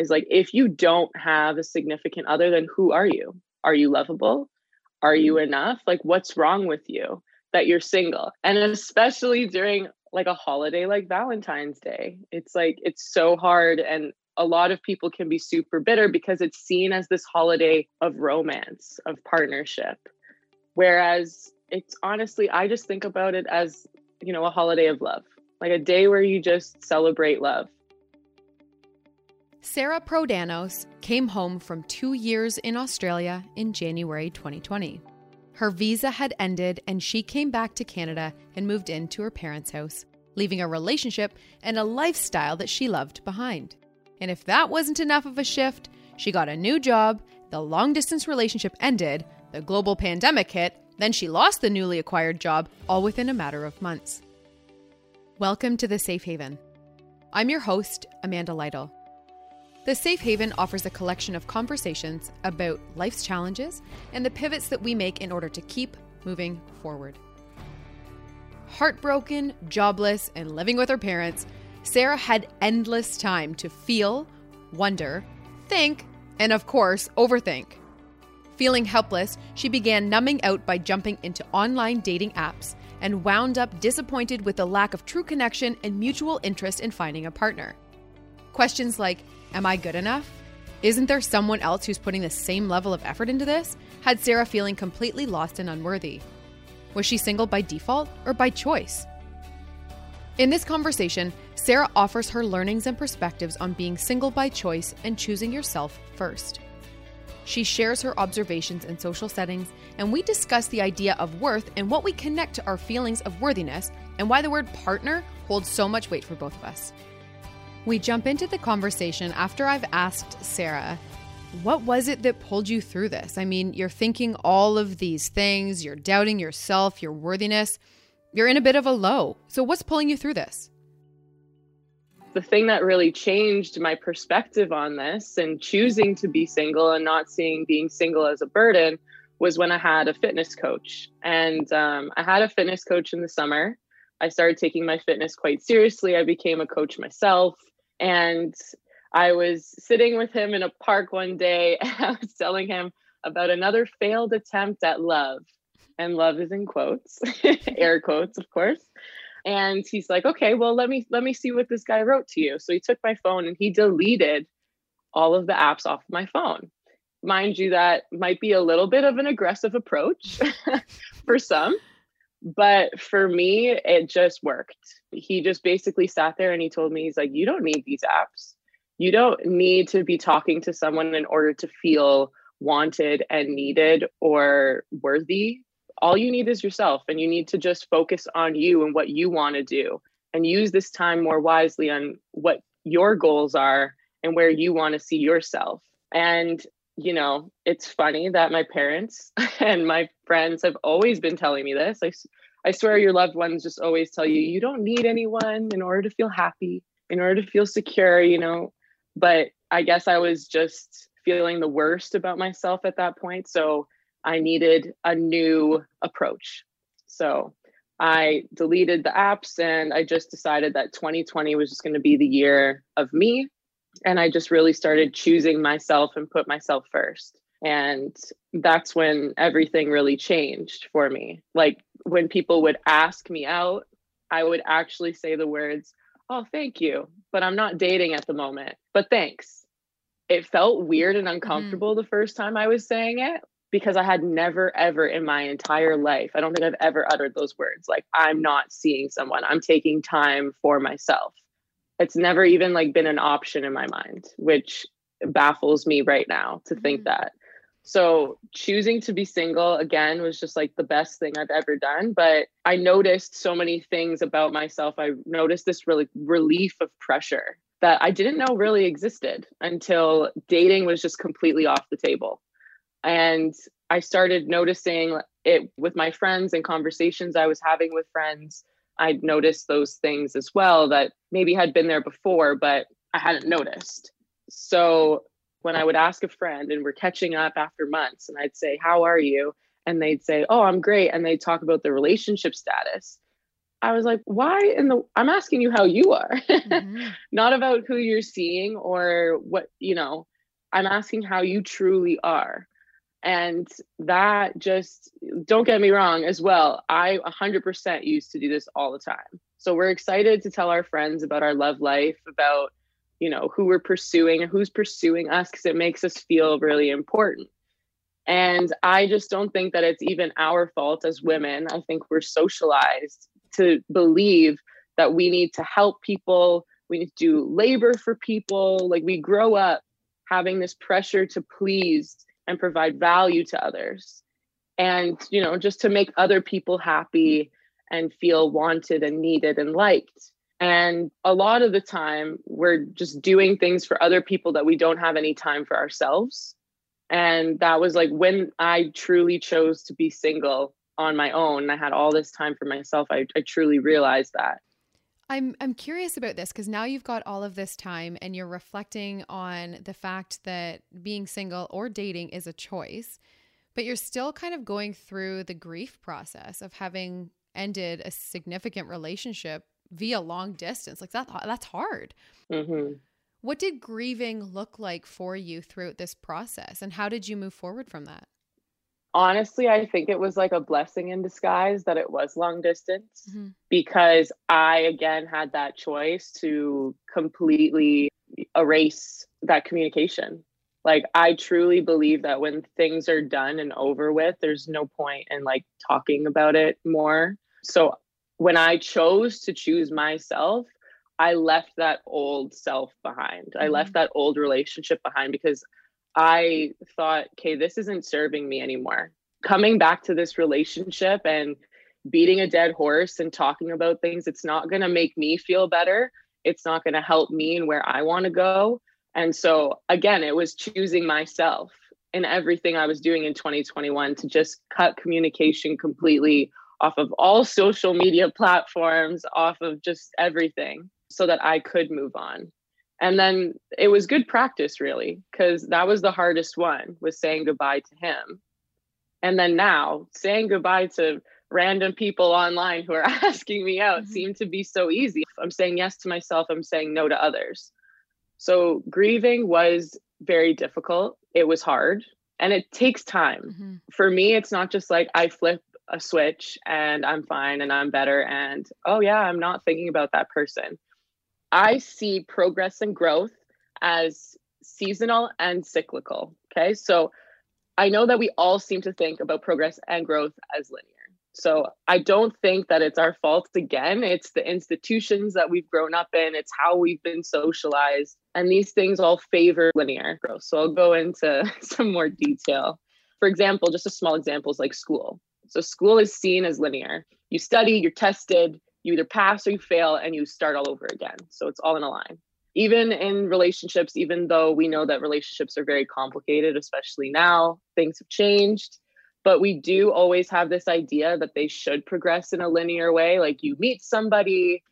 is like if you don't have a significant other, then who are you? Are you lovable? Are you mm-hmm. enough? Like, what's wrong with you that you're single? And especially during like a holiday like Valentine's Day, it's like it's so hard. And a lot of people can be super bitter because it's seen as this holiday of romance, of partnership. Whereas it's honestly, I just think about it as, you know, a holiday of love, like a day where you just celebrate love. Sara Prodanos came home from two years in Australia in January 2020. Her visa had ended and she came back to Canada and moved into her parents' house, leaving a relationship and a lifestyle that she loved behind. And if that wasn't enough of a shift, she got a new job, the long distance relationship ended, the global pandemic hit, then she lost the newly acquired job, all within a matter of months. Welcome to the Safe Haven. I'm your host, Amanda Lytle. The Safe Haven offers a collection of conversations about life's challenges and the pivots that we make in order to keep moving forward. Heartbroken, jobless, and living with her parents, Sara had endless time to feel, wonder, think, and of course, overthink. Feeling helpless, she began numbing out by jumping into online dating apps and wound up disappointed with the lack of true connection and mutual interest in finding a partner. Questions like, Am I good enough? Isn't there someone else who's putting the same level of effort into this? Had Sara feeling completely lost and unworthy. Was she single by default or by choice? In this conversation, Sara offers her learnings and perspectives on being single by choice and choosing yourself first. She shares her observations in social settings, and we discuss the idea of worth and what we connect to our feelings of worthiness and why the word partner holds so much weight for both of us. We jump into the conversation after I've asked Sara, what was it that pulled you through this? I mean, you're thinking all of these things, you're doubting yourself, your worthiness. You're in a bit of a low. So, what's pulling you through this? The thing that really changed my perspective on this and choosing to be single and not seeing being single as a burden was when I had a fitness coach. And um, I had a fitness coach in the summer. I started taking my fitness quite seriously. I became a coach myself. And I was sitting with him in a park one day and I was telling him about another failed attempt at love and love is in quotes, air quotes, of course. And he's like, okay, well, let me let me see what this guy wrote to you. So he took my phone and he deleted all of the apps off my phone. Mind you, that might be a little bit of an aggressive approach for some, but for me, it just worked. He just basically sat there and he told me, he's like, you don't need these apps. You don't need to be talking to someone in order to feel wanted and needed or worthy all you need is yourself and you need to just focus on you and what you want to do and use this time more wisely on what your goals are and where you want to see yourself and you know it's funny that my parents and my friends have always been telling me this I, I swear your loved ones just always tell you you don't need anyone in order to feel happy in order to feel secure you know but i guess i was just feeling the worst about myself at that point so I needed a new approach. So I deleted the apps and I just decided that 2020 was just going to be the year of me. And I just really started choosing myself and put myself first. And that's when everything really changed for me. Like when people would ask me out, I would actually say the words, Oh, thank you, but I'm not dating at the moment, but thanks. It felt weird and mm-hmm. uncomfortable mm-hmm. the first time I was saying it, because I had never, ever in my entire life, I don't think I've ever uttered those words. Like, I'm not seeing someone, I'm taking time for myself. It's never even like been an option in my mind, which baffles me right now to think mm-hmm. that. So, choosing to be single again was just like the best thing I've ever done. But I noticed so many things about myself. I noticed this really relief of pressure that I didn't know really existed until dating was just completely off the table and I started noticing it with my friends and conversations I was having with friends. I'd noticed those things as well that maybe had been there before, but I hadn't noticed. So when I would ask a friend and we're catching up after months, and I'd say, How are you? And they'd say, Oh, I'm great. And they'd talk about the relationship status. I was like, why in the I'm asking you how you are, mm-hmm. not about who you're seeing or what, you know, I'm asking how you truly are. And that just, don't get me wrong as well. I 100% used to do this all the time. So we're excited to tell our friends about our love life, about, you know, who we're pursuing who's pursuing us because it makes us feel really important. And I just don't think that it's even our fault as women. I think we're socialized to believe that we need to help people, we need to do labor for people. Like we grow up having this pressure to please and provide value to others. And, you know, just to make other people happy and feel wanted and needed and liked. And a lot of the time, we're just doing things for other people that we don't have any time for ourselves. And that was like when I truly chose to be single on my own. I had all this time for myself. I, I truly realized that. I'm I'm curious about this because now you've got all of this time and you're reflecting on the fact that being single or dating is a choice, but you're still kind of going through the grief process of having ended a significant relationship via long distance. Like that that's hard. Mm-hmm. What did grieving look like for you throughout this process, and how did you move forward from that? Honestly, I think it was like a blessing in disguise that it was long distance mm-hmm. because I, again, had that choice to completely erase that communication. Like, I truly believe that when things are done and over with, there's no point in like talking about it more. So, when I chose to choose myself, I left that old self behind. Mm-hmm. I left mm-hmm. that old relationship behind because I thought, okay, this isn't serving me anymore. Coming back to this relationship and beating a dead horse and talking about things, it's not going to make me feel better. It's not going to help me and where I want to go. And so, again, it was choosing myself in everything I was doing in 2021 to just cut communication completely off of all social media platforms, off of just everything so that I could move on and then it was good practice really because that was the hardest one was saying goodbye to him. And then now saying goodbye to random people online who are asking me out mm-hmm. seemed to be so easy. I'm saying yes to myself i'm saying no to others. So grieving was very difficult. It was hard and it takes time. Mm-hmm. for me it's not just like i flip a switch and i'm fine and i'm better and oh yeah i'm not thinking about that person I see progress and growth as seasonal and cyclical. Okay. So I know that we all seem to think about progress and growth as linear. So I don't think that it's our fault again. It's the institutions that we've grown up in, it's how we've been socialized. And these things all favor linear growth. So I'll go into some more detail. For example, just a small example is like school. So school is seen as linear. You study, you're tested, you either pass or you fail and you start all over again. So it's all in a line. Even in relationships, even though we know that relationships are very complicated, especially now, things have changed. But we do always have this idea that they should progress in a linear way. Like you meet somebody,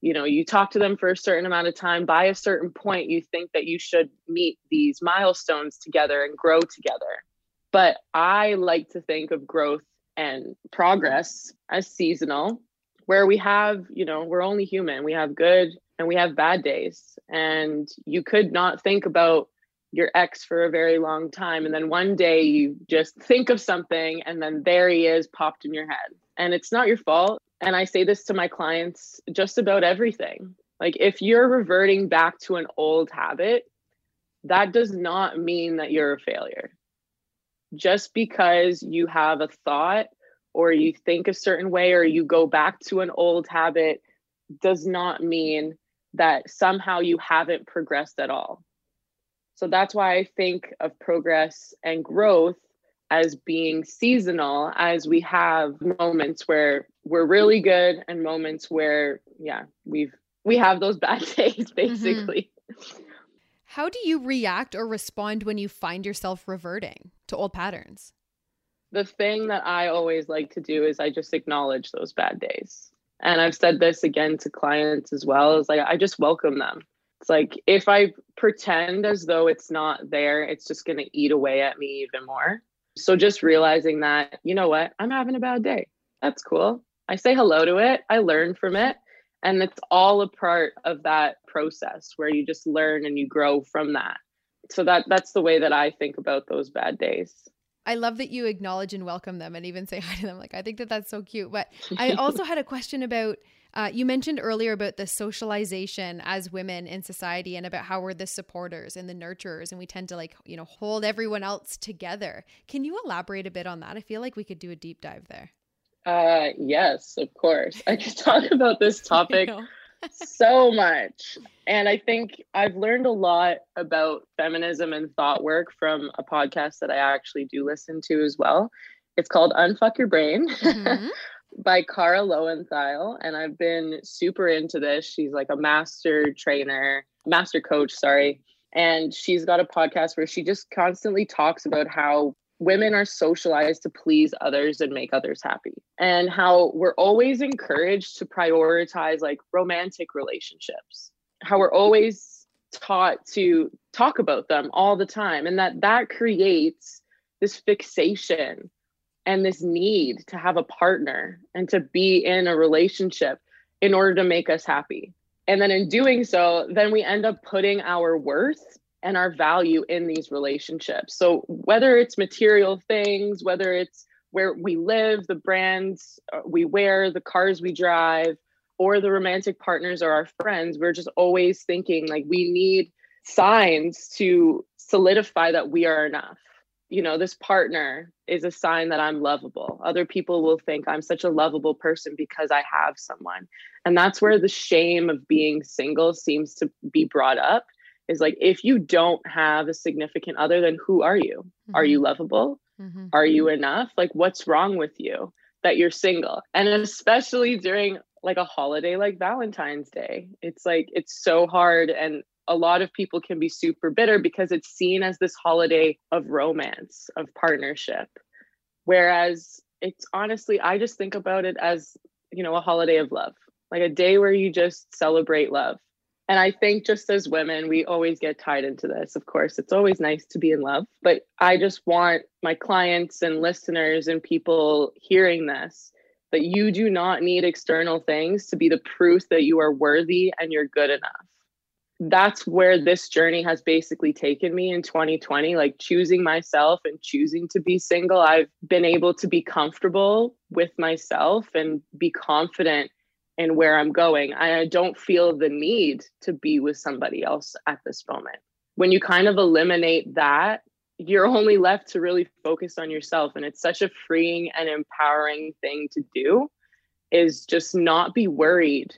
you know, you talk to them for a certain amount of time. By a certain point, you think that you should meet these milestones together and grow together. But I like to think of growth and progress as seasonal where we have, you know, we're only human. We have good and we have bad days. And you could not think about your ex for a very long time. And then one day you just think of something and then there he is popped in your head. And it's not your fault. And I say this to my clients just about everything. Like if you're reverting back to an old habit, that does not mean that you're a failure. Just because you have a thought or you think a certain way or you go back to an old habit does not mean that somehow you haven't progressed at all. So that's why I think of progress and growth as being seasonal as we have moments where we're really good and moments where yeah, we've we have those bad days mm-hmm. basically. Mm-hmm. How do you react or respond when you find yourself reverting to old patterns? The thing that I always like to do is I just acknowledge those bad days. And I've said this again to clients as well is like I just welcome them. It's like if I pretend as though it's not there, it's just going to eat away at me even more. So just realizing that, you know what, I'm having a bad day. That's cool. I say hello to it, I learn from it, and it's all a part of that process where you just learn and you grow from that. So that that's the way that I think about those bad days. I love that you acknowledge and welcome them and even say hi to them. Like, I think that that's so cute. But I also had a question about uh, you mentioned earlier about the socialization as women in society and about how we're the supporters and the nurturers and we tend to like, you know, hold everyone else together. Can you elaborate a bit on that? I feel like we could do a deep dive there. Uh, yes, of course. I could talk about this topic so much. And I think I've learned a lot about feminism and thought work from a podcast that I actually do listen to as well. It's called Unfuck Your Brain mm-hmm. by Kara Loewentheil. And I've been super into this. She's like a master trainer, master coach, sorry. And she's got a podcast where she just constantly talks about how women are socialized to please others and make others happy. And how we're always encouraged to prioritize like romantic relationships. How we're always taught to talk about them all the time. And that that creates this fixation and this need to have a partner and to be in a relationship in order to make us happy. And then in doing so then we end up putting our worth and our value in these relationships. So whether it's material things, whether it's where we live, the brands uh, we wear, the cars we drive, or the romantic partners or our friends, we're just always thinking like we need signs to solidify that we are enough. You know, this partner is a sign that I'm lovable. Other people will think I'm such a lovable person because I have someone. And that's where the shame of being single seems to be brought up is like if you don't have a significant other then who are you mm-hmm. are you mm-hmm. lovable mm-hmm. are you enough like what's wrong with you that you're single and especially during like a holiday like valentine's day it's like it's so hard and a lot of people can be super bitter because it's seen as this holiday of romance of partnership whereas it's honestly i just think about it as you know a holiday of love like a day where you just celebrate love and I think just as women, we always get tied into this. Of course, it's always nice to be in love, but I just want my clients and listeners and people hearing this that you do not need external things to be the proof that you are worthy and you're good enough. That's where this journey has basically taken me in 2020, like choosing myself and choosing to be single. I've been able to be comfortable with myself and be confident and where I'm going. I don't feel the need to be with somebody else at this moment. When you kind of eliminate that, you're only left to really focus on yourself. And it's such a freeing and empowering thing to do is just not be worried.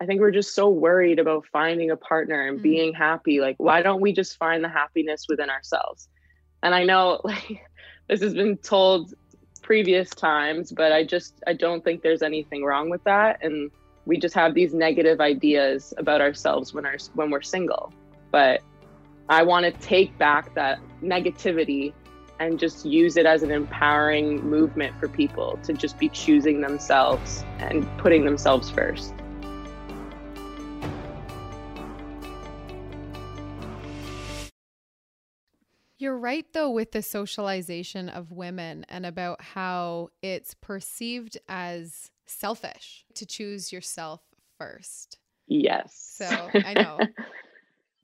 I think we're just so worried about finding a partner and mm-hmm. being happy. Like, why don't we just find the happiness within ourselves? And I know like this has been told previous times, but I just I don't think there's anything wrong with that. And we just have these negative ideas about ourselves when our when we're single. But I want to take back that negativity and just use it as an empowering movement for people to just be choosing themselves and putting themselves first. You're right, though, with the socialization of women and about how it's perceived as selfish to choose yourself first. Yes. So I know.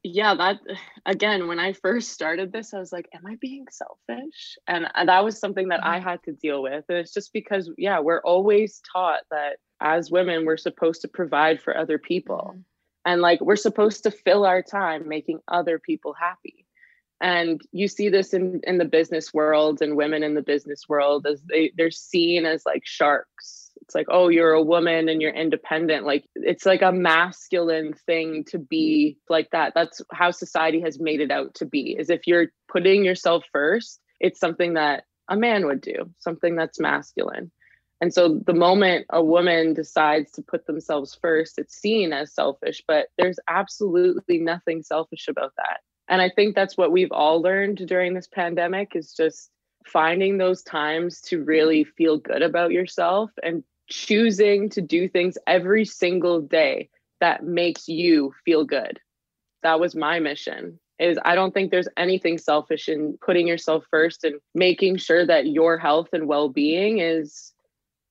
yeah, that again, when I first started this, I was like, am I being selfish? And that was something that mm-hmm. I had to deal with. And it's just because, yeah, we're always taught that as women, we're supposed to provide for other people. Mm-hmm. And like, we're supposed to fill our time making other people happy and you see this in in the business world and women in the business world as they they're seen as like sharks. It's like oh you're a woman and you're independent. Like it's like a masculine thing to be like that. That's how society has made it out to be is if you're putting yourself first it's something that a man would do something that's masculine. And so the moment a woman decides to put themselves first it's seen as selfish but there's absolutely nothing selfish about that and I think that's what we've all learned during this pandemic is just finding those times to really feel good about yourself and choosing to do things every single day that makes you feel good. That was my mission. Is I don't think there's anything selfish in putting yourself first and making sure that your health and well-being is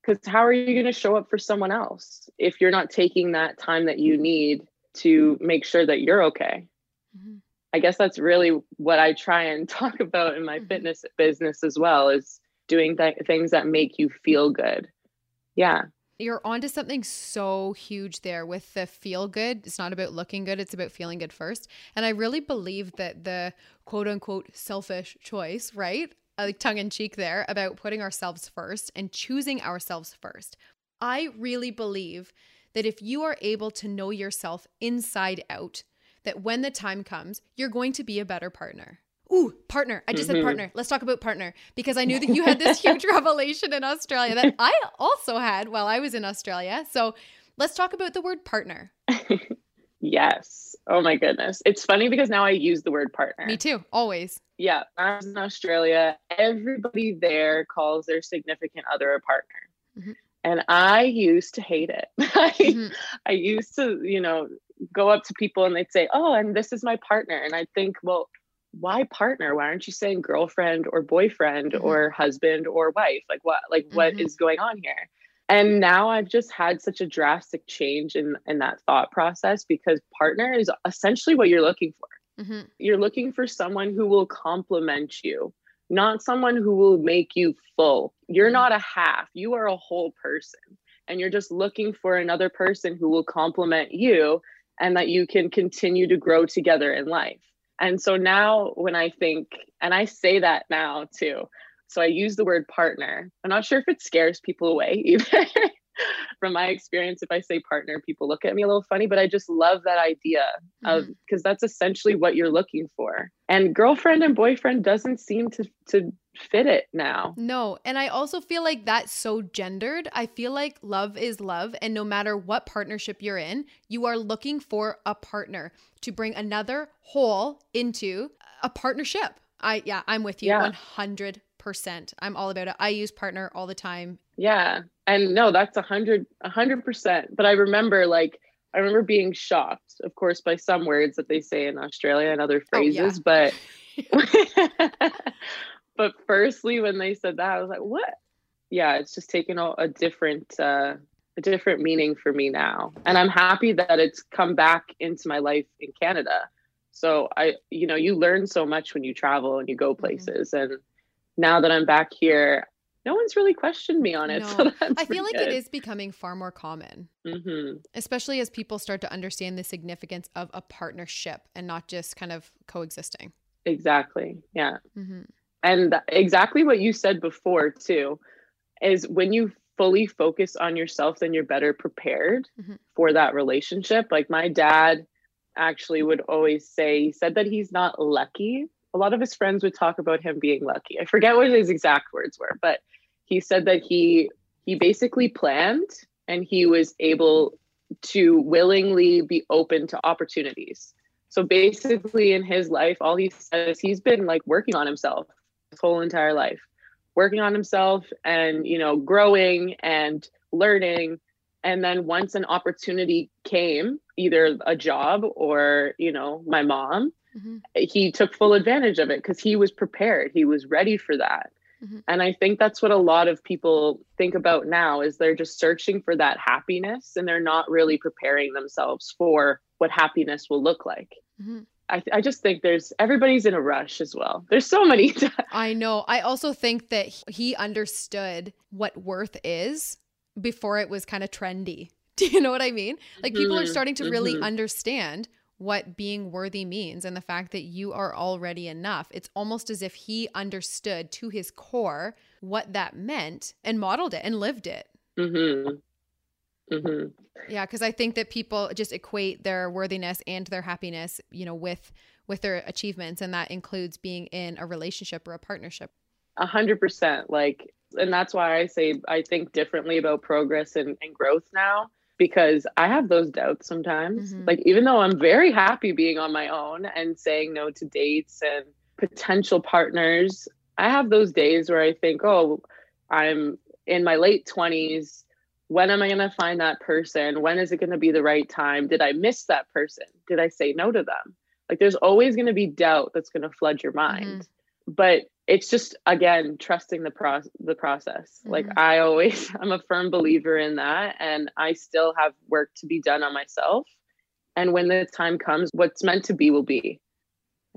because how are you going to show up for someone else if you're not taking that time that you need to make sure that you're okay mm-hmm. I guess that's really what i try and talk about in my mm-hmm. fitness business as well is doing th- things that make you feel good yeah you're onto something so huge there with the feel good. It's not about looking good, it's about feeling good first. And I really believe that the quote unquote selfish choice, right? like tongue in cheek there about putting ourselves first and choosing ourselves first. I really believe that if you are able to know yourself inside out, that when the time comes, you're going to be a better partner. Ooh, partner. I just mm-hmm. said partner. Let's talk about partner because I knew that you had this huge revelation in Australia that I also had while I was in Australia. So let's talk about the word partner. yes. Oh my goodness. It's funny because now I use the word partner. Me too, always. Yeah. I was in Australia. Everybody there calls their significant other a partner. Mm-hmm. And I used to hate it. I, mm-hmm. I used to, you know, go up to people and they'd say, Oh, and this is my partner. And I'd think, well, why partner? Why aren't you saying girlfriend or boyfriend mm-hmm. or husband or wife? Like what like what mm-hmm. is going on here? and now i've just had such a drastic change in in that thought process because partner is essentially what you're looking for mm-hmm. you're looking for someone who will complement you not someone who will make you full you're mm-hmm. not a half you are a whole person and you're just looking for another person who will complement you and that you can continue to grow together in life and so now when i think and i say that now too so I use the word partner. I'm not sure if it scares people away either. From my experience, if I say partner, people look at me a little funny, but I just love that idea mm-hmm. of because that's essentially what you're looking for. And girlfriend and boyfriend doesn't seem to to fit it now. No. And I also feel like that's so gendered. I feel like love is love. And no matter what partnership you're in, you are looking for a partner to bring another whole into a partnership. I, yeah, I'm with you yeah. 100 percent. I'm all about it. I use partner all the time. Yeah. And no, that's a hundred, a hundred percent. But I remember like I remember being shocked, of course, by some words that they say in Australia and other phrases, oh, yeah. but but firstly when they said that, I was like, what? Yeah, it's just taken a, a different uh a different meaning for me now. And I'm happy that it's come back into my life in Canada. So I, you know, you learn so much when you travel and you go mm-hmm. places. Mm-hmm. And now that I'm back here, no one's really questioned me on it. No. So I feel like good. it is becoming far more common, mm-hmm. especially as people start to understand the significance of a partnership and not just kind of coexisting. Exactly. Yeah. Mm-hmm. And exactly what you said before, too, is when you fully focus on yourself, then you're better prepared mm-hmm. for that relationship. Like my dad actually would always say, he said that he's not lucky a lot of his friends would talk about him being lucky. I forget what his exact words were, but he said that he he basically planned and he was able to willingly be open to opportunities. So basically in his life all he says he's been like working on himself whole entire life. Working on himself and you know growing and learning and then once an opportunity came either a job or you know my mom mm-hmm. he took full advantage of it because he was prepared he was ready for that mm-hmm. and i think that's what a lot of people think about now is they're just searching for that happiness and they're not really preparing themselves for what happiness will look like mm-hmm. I, I just think there's everybody's in a rush as well. There's so many. I know. I also think that he understood what worth is before it was kind of trendy. Do you know what I mean? Like people are mm-hmm. starting to really mm-hmm. understand what being worthy means and the fact that you are already enough. It's almost as if he understood to his core what that meant and modeled it and lived it. Mm-hmm. Mm-hmm. Yeah, because I think that people just equate their worthiness and their happiness, you know, with with their achievements, and that includes being in a relationship or a partnership. A hundred percent. Like, and that's why I say I think differently about progress and, and growth now because I have those doubts sometimes. Mm-hmm. Like, even though I'm very happy being on my own and saying no to dates and potential partners, I have those days where I think, oh, I'm in my late 20s. When am I going to find that person? When is it going to be the right time? Did I miss that person? Did I say no to them? Like, there's always going to be doubt that's going to flood your mind. Mm-hmm. but it's just again trusting the pro the process. Mm-hmm. Like I always I'm a firm believer in that and I still have work to be done on myself. And when the time comes, what's meant to be will be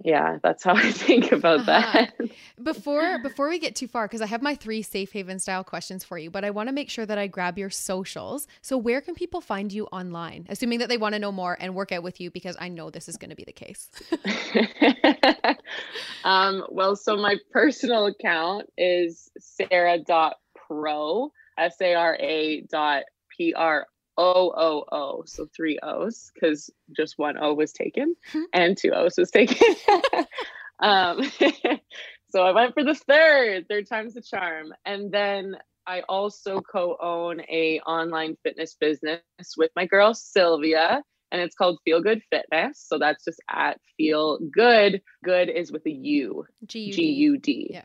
yeah that's how i think about uh-huh. that. Before before we get too far because i have my three safe haven style questions for you but i want to make sure that i grab your socials. So where can people find you online? Assuming that they want to know more and work out with you because i know this is going to be the case. Um, well so my personal account is sarah.pro s-a-r-a dot p-r O O O, so three O's because just one O was taken hmm. and two O's was taken. um, so I went for the third, third time's the charm. And then I also co-own a online fitness business with my girl Sylvia, and it's called Feel Gud Fitness. So that's just at Feel Good. Good is with a U. G U D.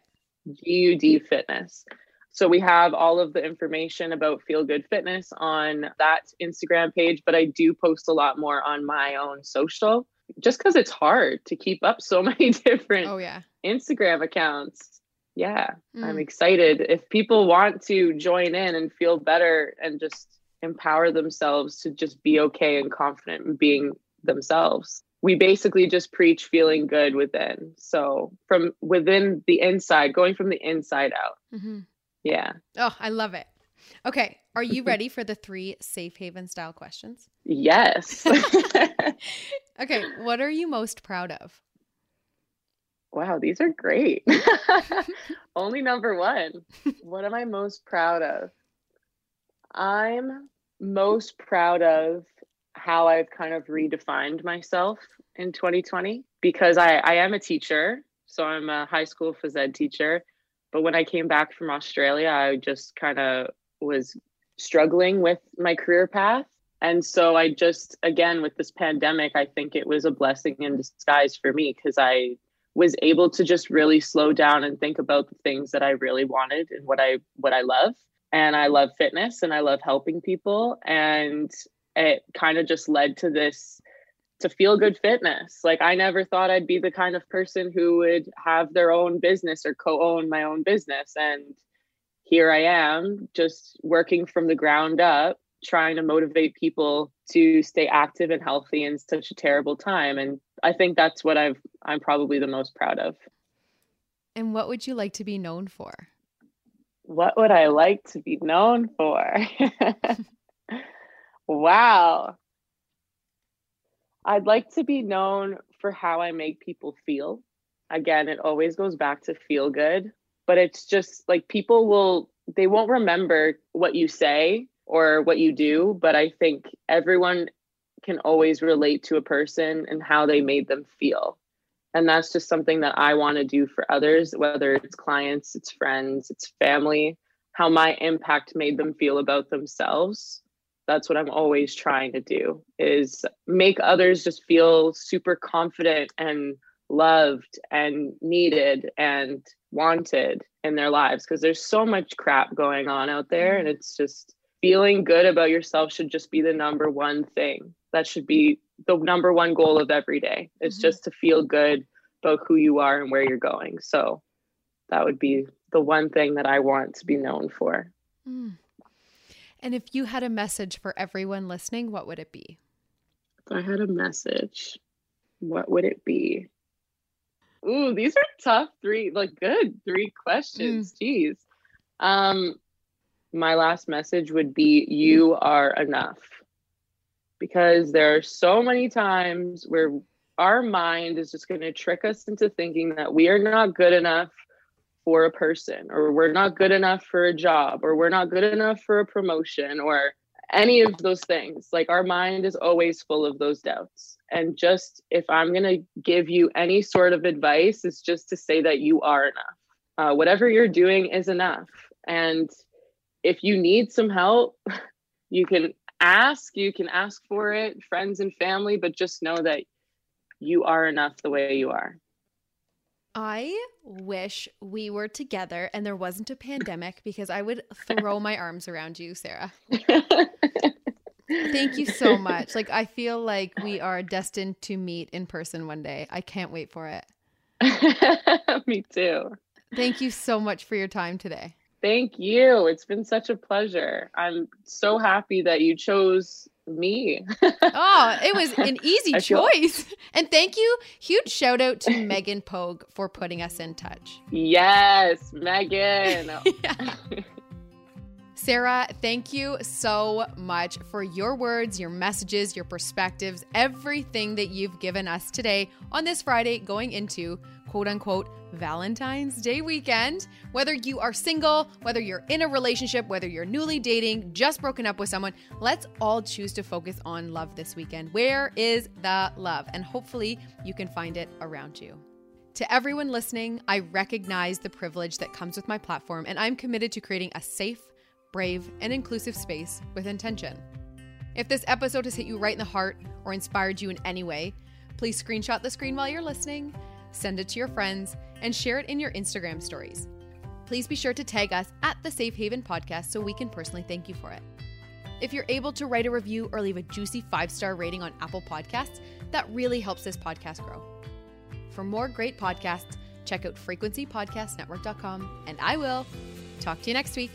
G U D Fitness. So we have all of the information about Feel Gud Fitness on that Instagram page, but I do post a lot more on my own social just because it's hard to keep up so many different oh, yeah. Instagram accounts. Yeah, mm. I'm excited. If people want to join in and feel better and just empower themselves to just be okay and confident in being themselves, we basically just preach feeling good within. So, from within the inside, going from the inside out. Mm-hmm. Yeah. Oh, I love it. Okay. Are you ready for the three safe haven style questions? Yes. okay. What are you most proud of? Wow, these are great. Only number one. What am I most proud of? I'm most proud of how I've kind of redefined myself in 2020 because I, I am a teacher. So I'm a high school phys ed teacher but when I came back from Australia, I just kind of was struggling with my career path. And so I just, again, with this pandemic, I think it was a blessing in disguise for me because I was able to just really slow down and think about the things that I really wanted and what I what I love. And I love fitness and I love helping people. And it kind of just led to this to feel gud fitness. Like I never thought I'd be the kind of person who would have their own business or co-own my own business and here I am just working from the ground up trying to motivate people to stay active and healthy in such a terrible time and I think that's what I've I'm probably the most proud of. And what would you like to be known for? What would I like to be known for? wow. I'd like to be known for how I make people feel. Again, it always goes back to feel good, but it's just like people will, they won't remember what you say or what you do, but I think everyone can always relate to a person and how they made them feel. And that's just something that I want to do for others, whether it's clients, it's friends, it's family, how my impact made them feel about themselves that's what i'm always trying to do is make others just feel super confident and loved and needed and wanted in their lives because there's so much crap going on out there and it's just feeling good about yourself should just be the number one thing that should be the number one goal of every day it's mm-hmm. just to feel good about who you are and where you're going so that would be the one thing that i want to be known for mm. And if you had a message for everyone listening, what would it be? If I had a message, what would it be? Ooh, these are tough three, like good three questions. Mm. Jeez. Um, my last message would be you are enough. Because there are so many times where our mind is just going to trick us into thinking that we are not good enough for a person or we're not good enough for a job or we're not good enough for a promotion or any of those things. Like our mind is always full of those doubts. And just if i'm going to give you any sort of advice is just to say that you are enough. Uh, whatever you're doing is enough. And if you need some help you can ask you can ask for it friends and family but just know that you are enough the way you are I wish we were together and there wasn't a pandemic because I would throw my arms around you, Sara. Thank you so much. Like I feel like we are destined to meet in person one day. I can't wait for it. Me too. Thank you so much for your time today. Thank you. It's been such a pleasure. I'm so happy that you chose me. oh, it was an easy choice. And thank you. Huge shout out to Megan Pogue for putting us in touch. Yes, Megan. Sara, thank you so much for your words, your messages, your perspectives, everything that you've given us today on this Friday going into quote unquote Valentine's Day weekend. Whether you are single, whether you're in a relationship, whether you're newly dating, just broken up with someone, let's all choose to focus on love this weekend. Where is the love? And hopefully you can find it around you. To everyone listening, I recognize the privilege that comes with my platform, and I'm committed to creating a safe, brave, and inclusive space with intention. If this episode has hit you right in the heart or inspired you in any way, please screenshot the screen while you're listening, send it to your friends, and share it in your Instagram stories. Please be sure to tag us at the Safe Haven Podcast so we can personally thank you for it. If you're able to write a review or leave a juicy five star rating on Apple Podcasts, that really helps this podcast grow. For more great podcasts, check out frequencypodcastnetwork.com, and I will talk to you next week.